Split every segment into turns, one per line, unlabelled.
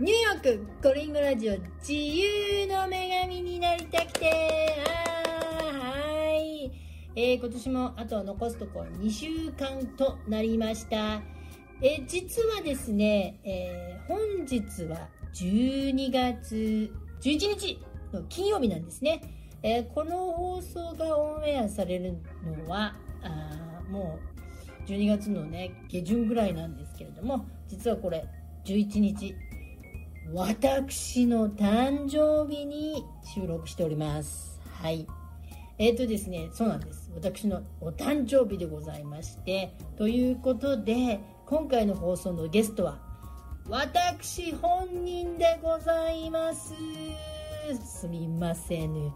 ニューヨークコリンゴラジオ自由の女神になりたくて。あーはい、えー、今年もあとは残すところ2週間となりました。えー実はですね、えー本日は12月11日の金曜日なんですね、えーこの放送がオンエアされるのはあもう12月のね下旬ぐらいなんですけれども実はこれ11日私の誕生日に収録しております。はい。えっ、とですねそうなんです。私のお誕生日でございましてということで今回の放送のゲストは私本人でございます。すみません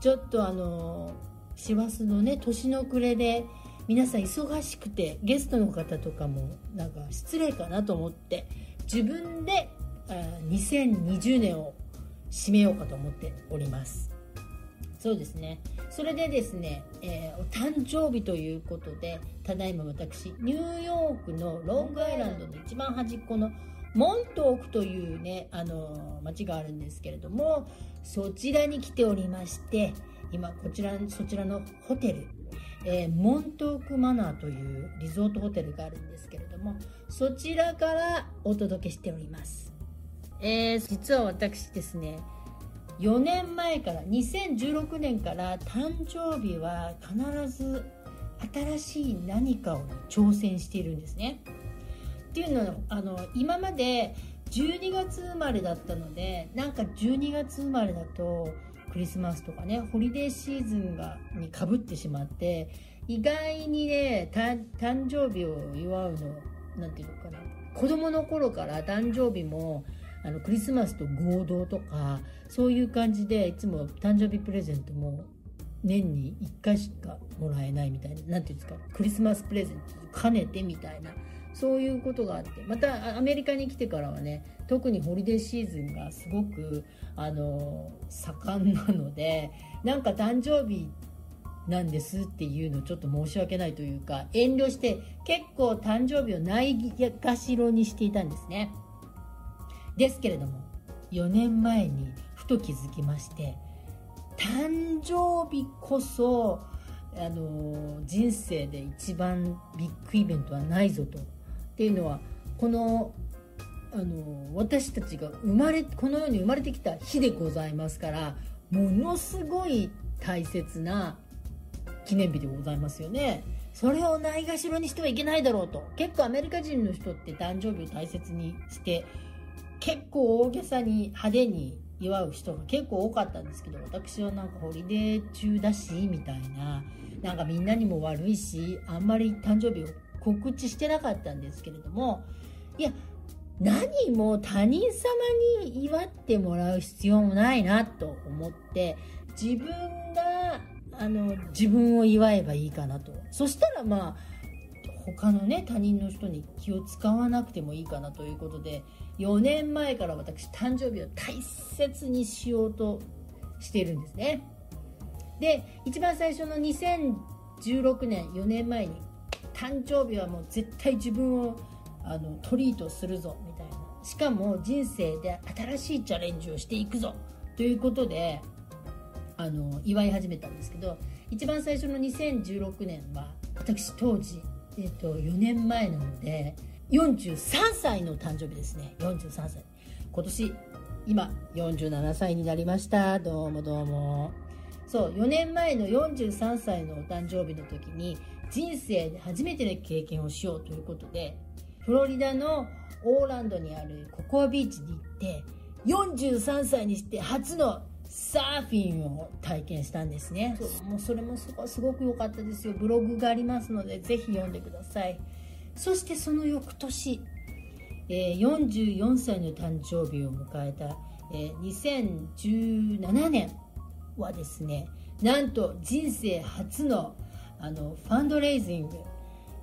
ちょっとあの師走のね年の暮れで皆さん忙しくてゲストの方とかもなんか失礼かなと思って自分で2020年を締めようかと思っております。そうですね。それでですね、えーお誕生日ということでただいま私ニューヨークのロングアイランドの一番端っこのモントークというねあの町があるんですけれどもそちらに来ておりまして今こちらそちらのホテル、えーモントークマナーというリゾートホテルがあるんですけれどもそちらからお届けしております、えー実は私ですね4年前から2016年から誕生日は必ず新しい何かを挑戦しているんですね。っていうのはあの今まで12月生まれだったのでなんか12月生まれだとクリスマスとかねホリデーシーズンがにかぶってしまって意外にね誕生日を祝うのなんていうのかな子供の頃から誕生日もあのクリスマスと合同とかそういう感じでいつも誕生日プレゼントも年に1回しかもらえないみたいななんていうんですかクリスマスプレゼント兼ねてみたいなそういうことがあってまたアメリカに来てからはね特にホリデーシーズンがすごくあの盛んなのでなんか誕生日なんですっていうのちょっと申し訳ないというか遠慮して結構誕生日をないがしろにしていたんですね。ですけれども4年前にふと気づきまして誕生日こそあの人生で一番ビッグイベントはないぞと。っていうのはこのあの私たちが生まれこの世に生まれてきた日でございますからものすごい大切な記念日でございますよね。それをないがしろにしてはいけないだろうと。結構アメリカ人の人って誕生日を大切にして結構大げさに派手に祝う人が結構多かったんですけど私はなんかホリデー中だしみたいな。なんかみんなにも悪いしあんまり誕生日を告知してなかったんですけれども。いや何も他人様に祝ってもらう必要もないなと思って自分があの自分を祝えばいいかなと。そしたらまあ他のね他人の人に気を使わなくてもいいかなということで4年前から私誕生日を大切にしようとしているんですね。で一番最初の2016年4年前に誕生日はもう絶対自分をあのトリートするぞみたいな。しかも人生で新しいチャレンジをしていくぞということであの祝い始めたんですけど一番最初の2016年は私当時、えっと4年前なので43歳の誕生日ですね。43歳。今年今47歳になりました。どうもどうも。そう4年前の43歳のお誕生日の時に人生で初めての経験をしようということでフロリダのオーランドにあるココアビーチに行って43歳にして初のサーフィンを体験したんですね。もうそれもすごすごく良かったですよ。ブログがありますのでぜひ読んでくださいそしてその翌年、え44歳の誕生日を迎えた、え2017年はですねなんと人生初のあのファンドレイジング。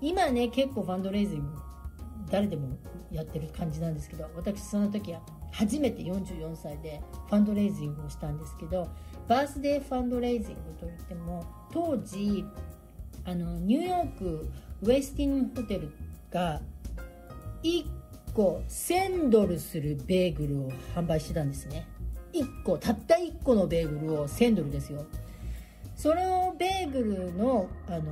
今ね結構ファンドレイジング誰でもやってる感じなんですけど私その時は初めて44歳でファンドレイジングをしたんですけどバースデーファンドレイジングといっても当時あのニューヨークウェスティンホテルが1個1000ドルするベーグルを販売してたんですね。1個たった1個のベーグルを1000ドルですよ。そのベーグルの、あの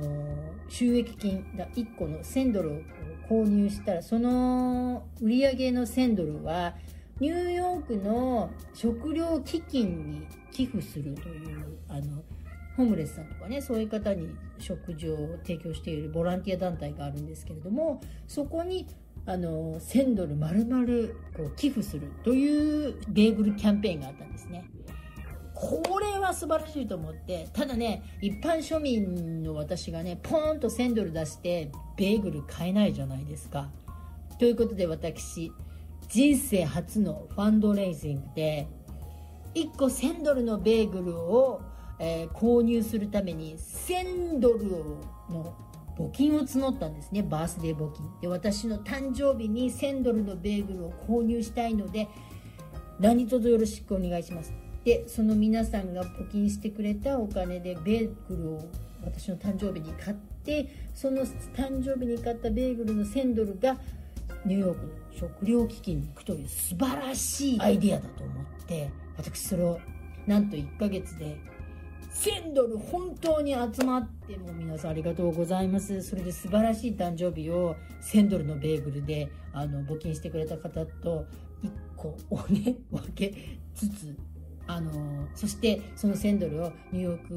収益金が1個の1000ドルを購入したらその売り上げの1000ドルはニューヨークの食料基金に寄付するというあのホームレスさんとかねそういう方に食事を提供しているボランティア団体があるんですけれどもそこにあの1000ドル丸々こう寄付するというベーグルキャンペーンがあったんですね。これは素晴らしいと思ってただね一般庶民の私がねポーンと1000ドル出してベーグル買えないじゃないですかということで私人生初のファンドレイジングで1個1000ドルのベーグルを、えー、購入するために1000ドルの募金を募ったんですね。バースデー募金。で私の誕生日に1000ドルのベーグルを購入したいので何卒よろしくお願いします。でその皆さんが募金してくれたお金でベーグルを私の誕生日に買ってその誕生日に買ったベーグルの1000ドルがニューヨークの食料危機に行くという素晴らしいアイディアだと思って私それをなんと1ヶ月で1000ドル本当に集まってもう皆さんありがとうございます。それで素晴らしい誕生日を1000ドルのベーグルであの募金してくれた方と1個をね分けつつあのそしてその1000ドルをニューヨーク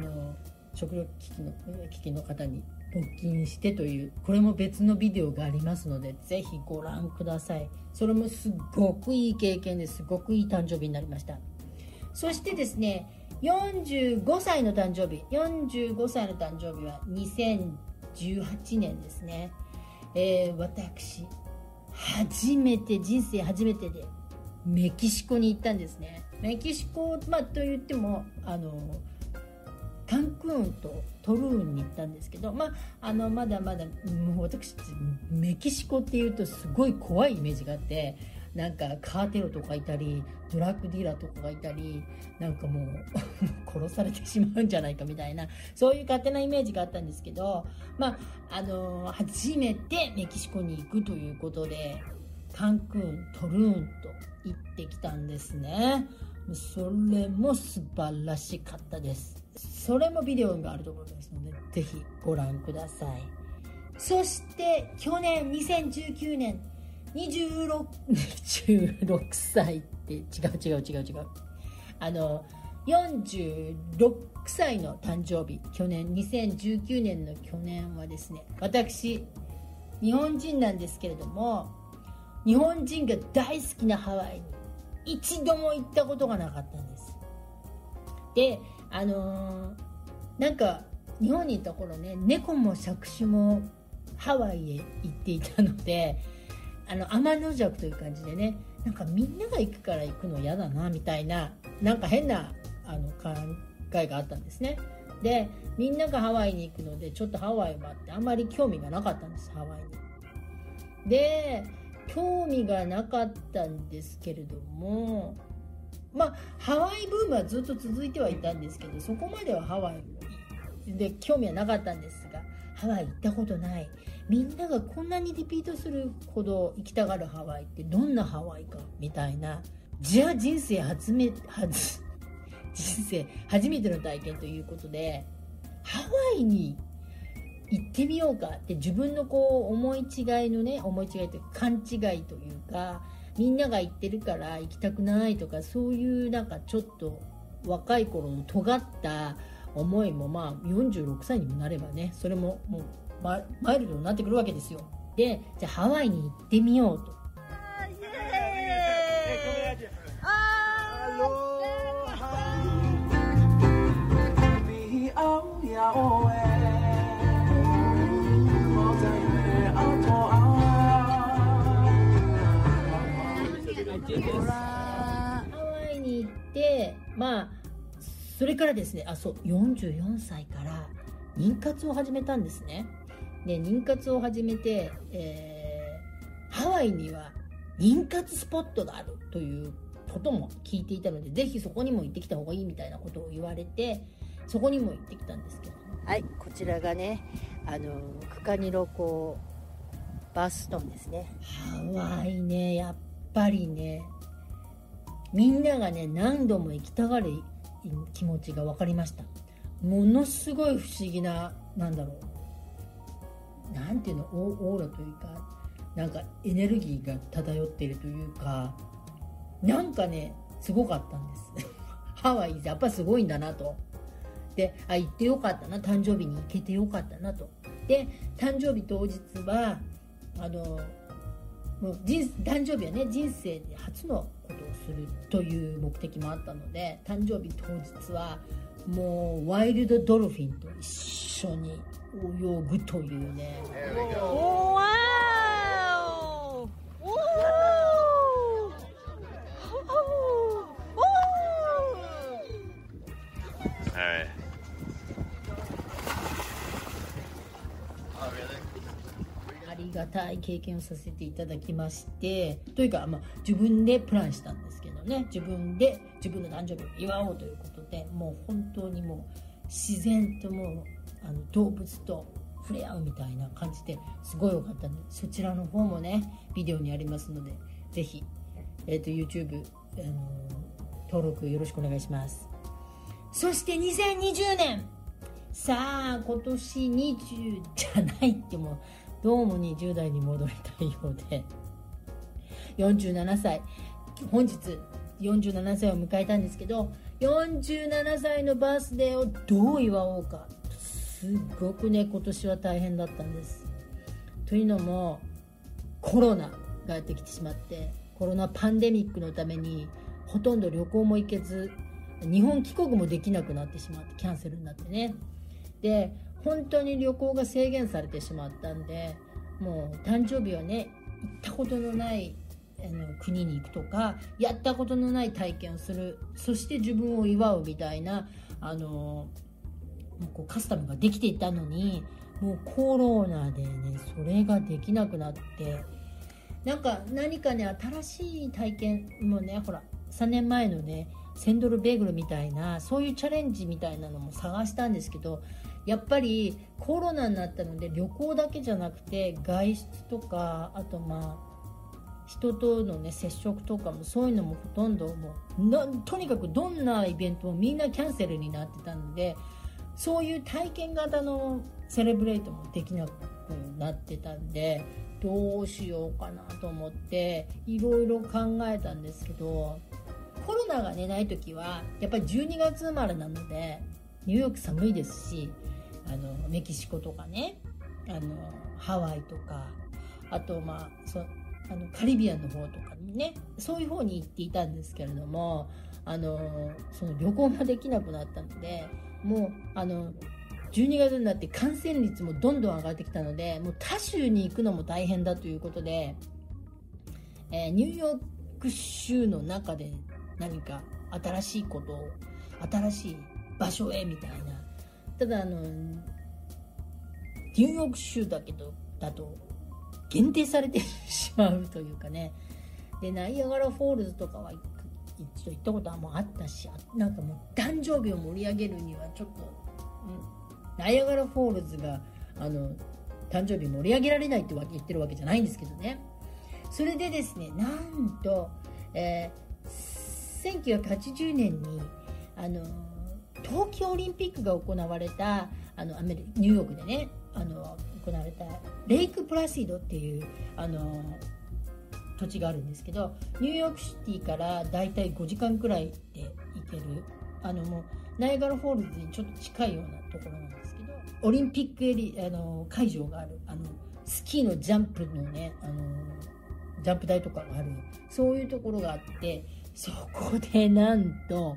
の食料危機の危機の方に募金してというこれも別のビデオがありますのでぜひご覧ください。それもすごくいい経験ですごくいい誕生日になりました。そしてですね45歳の誕生日。45歳の誕生日は2018年ですね、えー、私初めて人生初めてでメキシコに行ったんですね。メキシコ、まあ、と言ってもあのカンクーンとトルーンに行ったんですけど、まあ、あのまだまだもう私メキシコっていうとすごい怖いイメージがあってなんかカーテロとかいたりドラッグディーラーとかがいたりなんか もう殺されてしまうんじゃないかみたいなそういう勝手なイメージがあったんですけど、まあ、あの初めてメキシコに行くということでカンクーントルーンと行ってきたんですね。それも素晴らしかったです。それもビデオがあると思いますのでぜひご覧ください。そして去年2019年26 26歳って違う違う違う違う。あの46歳の誕生日去年2019年の去年はですね私日本人なんですけれども日本人が大好きなハワイに一度も行ったことがなかったんです。であのー、なんか日本にいた頃ね猫も杓子もハワイへ行っていたのであの天の弱という感じでねなんかみんなが行くから行くの嫌だなみたいななんか変なあの考えがあったんですね。でみんながハワイに行くのでちょっとハワイはってあんまり興味がなかったんですハワイに。で興味がなかったんですけれどもまあハワイブームはずっと続いてはいたんですけどそこまではハワイで興味はなかったんですがハワイ行ったことない。みんながこんなにリピートするほど行きたがるハワイってどんなハワイかみたいな。じゃあ人生初め初人生初めての体験ということでハワイに行ってみようかって自分のこう思い違いのね思い違いというか勘違いというかみんなが行ってるから行きたくないとかそういうなんかちょっと若い頃の尖った思いもまあ46歳にもなればねそれももうマイルドになってくるわけですよ。でじゃあハワイに行ってみようと。ハワイに行ってまあそれからですねあそう44歳から妊活を始めたんですね。で妊活を始めて、えー、ハワイには妊活スポットがあるということも聞いていたのでぜひそこにも行ってきた方がいいみたいなことを言われてそこにも行ってきたんですけどはいこちらがねあのクカニロ湖
バースストーンですね。
ハワイねやっぱりねみんながね何度も行きたがる気持ちが分かりました。ものすごい不思議ななんだろう。なんていうのオーラというかなんかエネルギーが漂っているというかなんかねすごかったんです。ハワイやっぱすごいんだなと。であ行ってよかったな誕生日に行けてよかったなと。で誕生日当日はあのもう人誕生日はね人生で初のするという目的もあったので誕生日当日はもうワイルドドルフィンと一緒に泳ぐというね。ありがたい経験をさせていただきましてというか、まあ、自分でプランしたんですね自分で自分の誕生日を祝おうということでもう本当にもう自然ともうあの動物と触れ合うみたいな感じですごい良かったのでそちらの方もねビデオにありますのでぜひ、えーと、YouTube、あのー、登録よろしくお願いします。そして2020年。さあ今年20じゃないってもうどうも20代に戻りたいようで。47歳。本日47歳を迎えたんですけど47歳のバースデーをどう祝おうか。すっごくね今年は大変だったんです。というのもコロナがやってきてしまってコロナパンデミックのためにほとんど旅行も行けず日本帰国もできなくなってしまってキャンセルになってね。で本当に旅行が制限されてしまったんでもう誕生日はね行ったことのないあの国に行くとかやったことのない体験をするそして自分を祝うみたいなあのこうカスタムができていたのにもうコロナでねそれができなくなってなんか何かね新しい体験もねほら3年前のね1000ドルベーグルみたいなそういうチャレンジみたいなのも探したんですけどやっぱりコロナになったので旅行だけじゃなくて外出とかあとまあ人とのね接触とかもそういうのもほとんどもうとにかくどんなイベントもみんなキャンセルになってたのでそういう体験型のセレブレートもできなくなってたんでどうしようかなと思っていろいろ考えたんですけどコロナがねない時はやっぱり12月生まれなのでニューヨーク寒いですしあのメキシコとかねあのハワイとかあとまあそあのカリビアンの方とかにねそういう方に行っていたんですけれどもあのその旅行もできなくなったのでもうあの12月になって感染率もどんどん上がってきたのでもう他州に行くのも大変だということで、えー、ニューヨーク州の中で何か新しいことを新しい場所へみたいな。ただあのニューヨーク州だけどだと限定されてしまうというかね。でナイアガラフォールズとかは一度行ったことはもうあったしなんかもう誕生日を盛り上げるにはちょっと、うん、ナイアガラフォールズがあの誕生日盛り上げられないって言ってるわけじゃないんですけどね。それでですねなんと、えー、1980年にあの冬季オリンピックが行われたあのアメリニューヨークでねあの行われたレイクプラシッドっていうあの土地があるんですけどニューヨークシティからだいたい5時間くらいで行けるあのもうナイアガラフォールズにちょっと近いようなところなんですけどオリンピックエリあの会場があるあのスキーのジャンプのねあのジャンプ台とかがあるそういうところがあってそこでなんと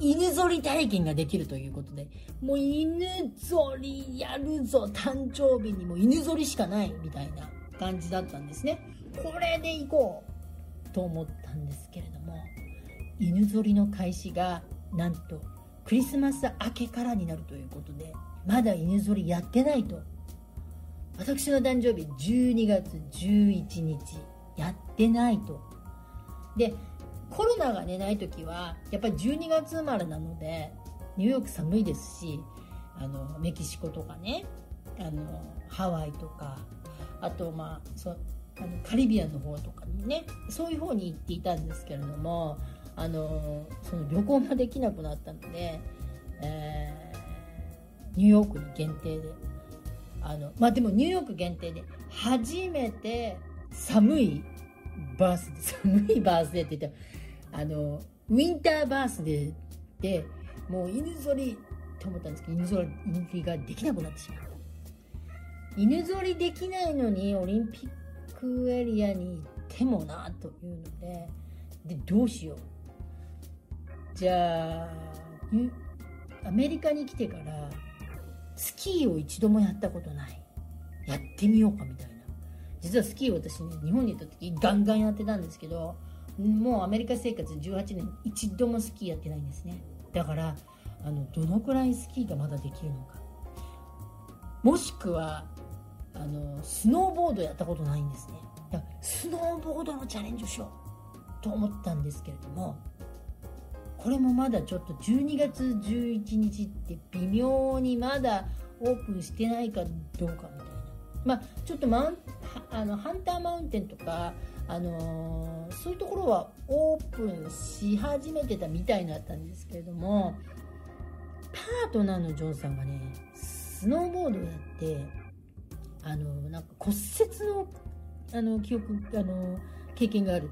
犬ぞり体験ができるということで、もう犬ぞりやるぞ、誕生日にも犬ぞりしかないみたいな感じだったんですね。これで行こうと思ったんですけれども、犬ぞりの開始がなんとクリスマス明けからになるということで、まだ犬ぞりやってないと。私の誕生日12月11日やってないと。で、コロナがねない時はやっぱり12月生まれなのでニューヨーク寒いですしあのメキシコとかねあのハワイとかあとまあそあのカリビアンの方とかにねそういう方に行っていたんですけれどもあのその旅行ができなくなったので、えー、ニューヨークに限定であのまあでもニューヨーク限定で初めて寒いバースデー寒いバースデーって言ったあのウィンターバースデーでもう犬ぞりと思ったんですけど犬ぞりができなくなってしまう犬ぞりできないのにオリンピックエリアに行ってもなというのででどうしよう。じゃあアメリカに来てからスキーを一度もやったことない。やってみようかみたいな。実はスキー私ね日本にいた時ガンガンやってたんですけどもうアメリカ生活18年一度もスキーやってないんですね。だからあのどのくらいスキーがまだできるのか。もしくはあのスノーボードやったことないんですね。だからスノーボードのチャレンジをしようと思ったんですけれどもこれもまだちょっと12月11日って微妙にまだオープンしてないかどうかみたいな。まあちょっとマウンあのハンターマウンテンとかあのー、そういうところはオープンし始めてたみたいだったんですけれどもパートナーのジョンさんがねスノーボードをやってあのなんか骨折のあの記憶あの経験がある。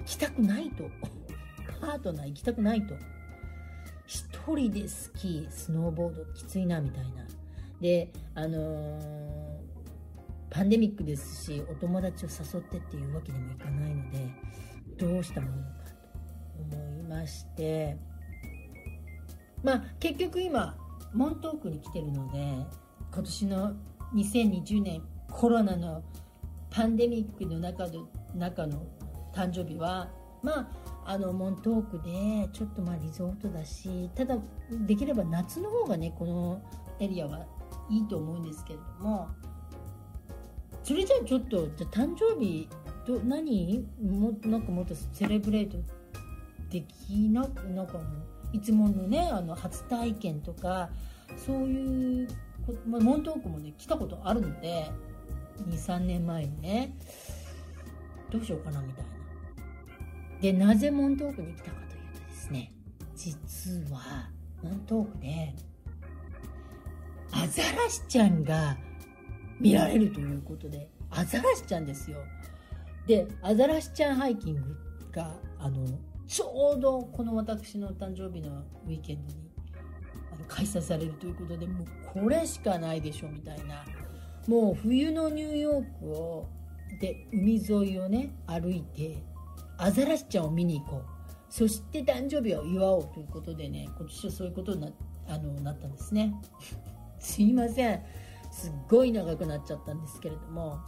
行きたくないと。パートナー行きたくないと。一人でスキースノーボードきついなみたいな。であのー、パンデミックですしお友達を誘ってっていうわけにもいかないのでどうしたものかと思いましてまあ結局今モントークに来てるので今年の2020年コロナのパンデミックの中の中の誕生日はまああのモントークでちょっとまあリゾートだしただできれば夏の方がねこのエリアはいいと思うんですけれどもそれじゃあちょっとじゃ誕生日ど何もなんかもっとセレブレートできなくなんかいつものねあの初体験とかそういうこまあ、モントークもね来たことあるので23年前にねどうしようかなみたいな。でなぜモントークに来たかというとですね実はモントークでアザラシちゃんが見られるということでアザラシちゃんですよ。でアザラシちゃんハイキングがあのちょうどこの私の誕生日のウィーケンドに開催されるということでもうこれしかないでしょみたいな。もう冬のニューヨークをで海沿いをね歩いてアザラシちゃんを見に行こう。そして誕生日を祝おうということでね今年はそういうことになあのなったんですね。すいません。すっごい長くなっちゃったんですけれども。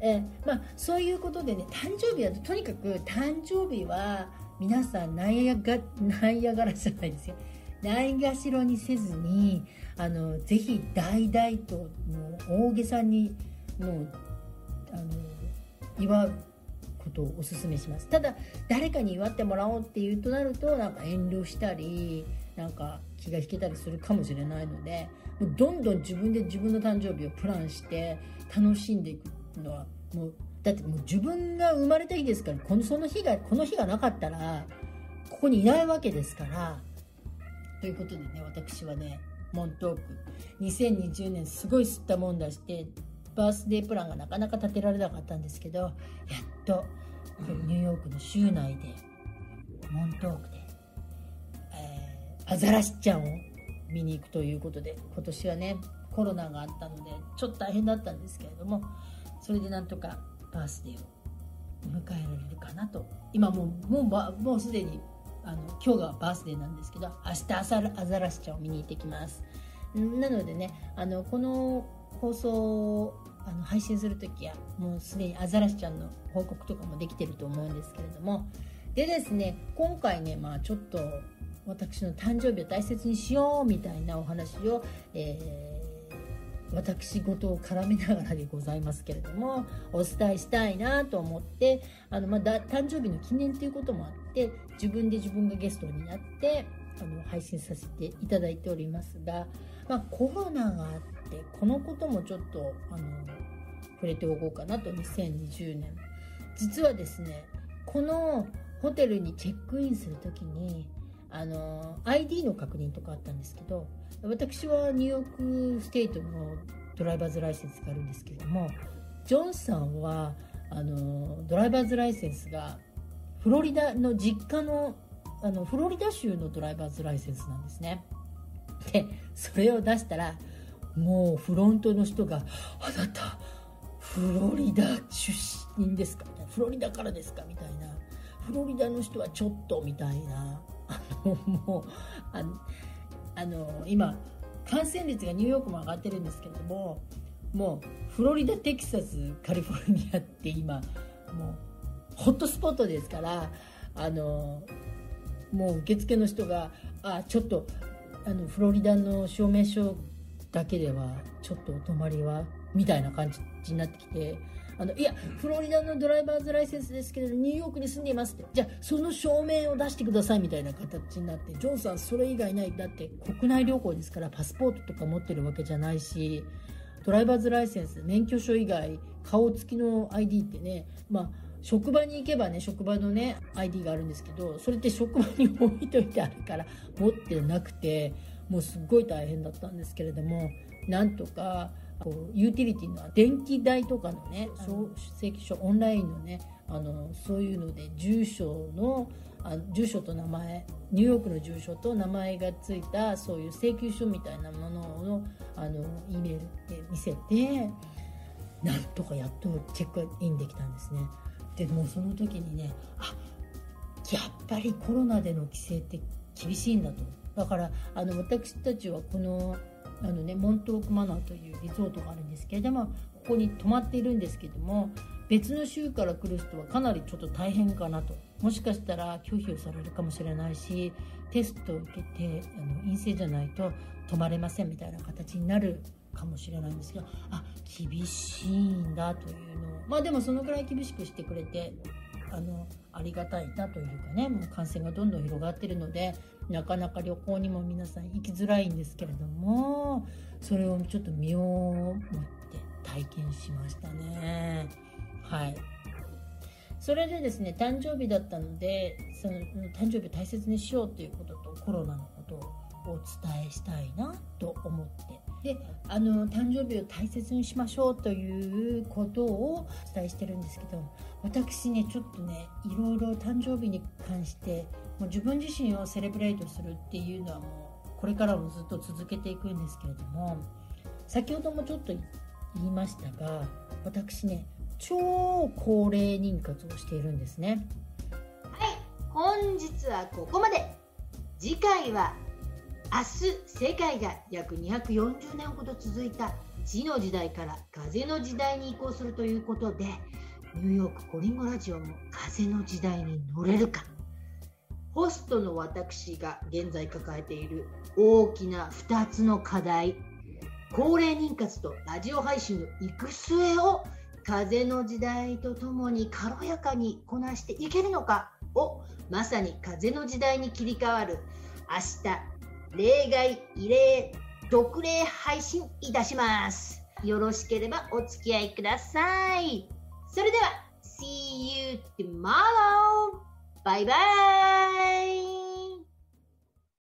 えまあ、そういうことでね誕生日はとにかく誕生日は皆さんナイアガナイアガラじゃないですよ。ないがしろにせずにあのぜひ大々ともう大げさにもうあの祝うことをお勧めします。ただ誰かに祝ってもらおうっていうとなるとなんか遠慮したりなんか気が引けたりするかもしれないのでもうどんどん自分で自分の誕生日をプランして楽しんでいくのはもうだってもう自分が生まれた日ですからこのその日がこの日がなかったらここにいないわけですからということでね私はねモントーク2020年すごい吸ったもんだしてバースデープランがなかなか立てられなかったんですけどやっとニューヨークの州内でモントークで、アザラシちゃんを見に行くということで今年はねコロナがあったのでちょっと大変だったんですけれどもそれでなんとかバースデーを迎えられるかなと。今もうもうもうすでにあの今日がバースデーなんですけど明日アザラシちゃんを見に行ってきます。なのでねあのこの放送をあの配信する時はもうすでにアザラシちゃんの報告とかもできてると思うんですけれどもでですね今回ねまあちょっと私の誕生日を大切にしようみたいなお話を、えー、私事を絡めながらでございますけれどもお伝えしたいなと思ってあの、まあ、誕生日の記念ということもあって自分で自分がゲストになってあの配信させていただいておりますが、ま、コロナがあっってこのこともちょっとあの触れておこうかなと2020年。実はですねこのホテルにチェックインする時にあの ID の確認とかあったんですけど私はニューヨーク state の driver's license があるんですけれどもジョンさんはあの driver's license がフロリダの実家のあのフロリダ州の driver's license なんですねでそれを出したらもうフロントの人が「あなたフロリダ出身ですか?」みたいな「フロリダからですか?」みたいな「フロリダの人はちょっと」みたいなもうあのあの今感染率がニューヨークも上がってるんですけどももうフロリダテキサスカリフォルニアって今もうホットスポットですからあのもう受付の人が「あちょっとあのフロリダの証明書だけではちょっとお泊まりは」みたいな感じになってきて。あのいやフロリダのドライバーズライセンスですけれどニューヨークに住んでいますって。じゃあその証明を出してくださいみたいな形になってジョンさんそれ以外ない。だって国内旅行ですからパスポートとか持ってるわけじゃないしドライバーズライセンス免許証以外顔付きの ID ってねまあ職場に行けばね職場のね ID があるんですけどそれって職場に置いといてあるから持ってなくてもうすっごい大変だったんですけれどもなんとかこうユーティリティの電気代とかのね請求書オンラインのねあのそういうので住所のあ住所と名前ニューヨークの住所と名前がついたそういう請求書みたいなものをあの E メールで見せてなんとかやっとチェックインできたんですね。でもその時にねあやっぱりコロナでの規制って厳しいんだとだからあの私たちはこのあの、ね、モントークマナーというリゾートがあるんですけれどもここに泊まっているんですけども別の州から来る人はかなりちょっと大変かなと。もしかしたら拒否をされるかもしれないしテストを受けてあの陰性じゃないと泊まれませんみたいな形になるかもしれないんですけどあ厳しいんだというのを。まあでもそのぐらい厳しくしてくれてあのありがたいなというかねもう感染がどんどん広がってるのでなかなか旅行にも皆さん行きづらいんですけれどもそれをちょっと身をもって体験しましたね。はい。それでですね誕生日だったのでその誕生日を大切にしようということとコロナのことをお伝えしたいなと思って。であの誕生日を大切にしましょうということをお伝えしてるんですけど私ねちょっとねいろいろ誕生日に関してもう自分自身をセレブレイトするっていうのはもうこれからもずっと続けていくんですけれども先ほどもちょっと言いましたが私ね超高齢妊活をしているんですね。
はい本日はここまで。次回は明日世界が約240年ほど続いた地の時代から風の時代に移行するということでニューヨークコリンゴラジオも風の時代に乗れるか。ホストの私が現在抱えている大きな2つの課題高齢妊活とラジオ配信の行く末を風の時代とともに軽やかにこなしていけるのかをまさに風の時代に切り替わる明日例外異例特例配信いたします。よろしければお付き合いください。それでは、See you tomorrow! バイバイ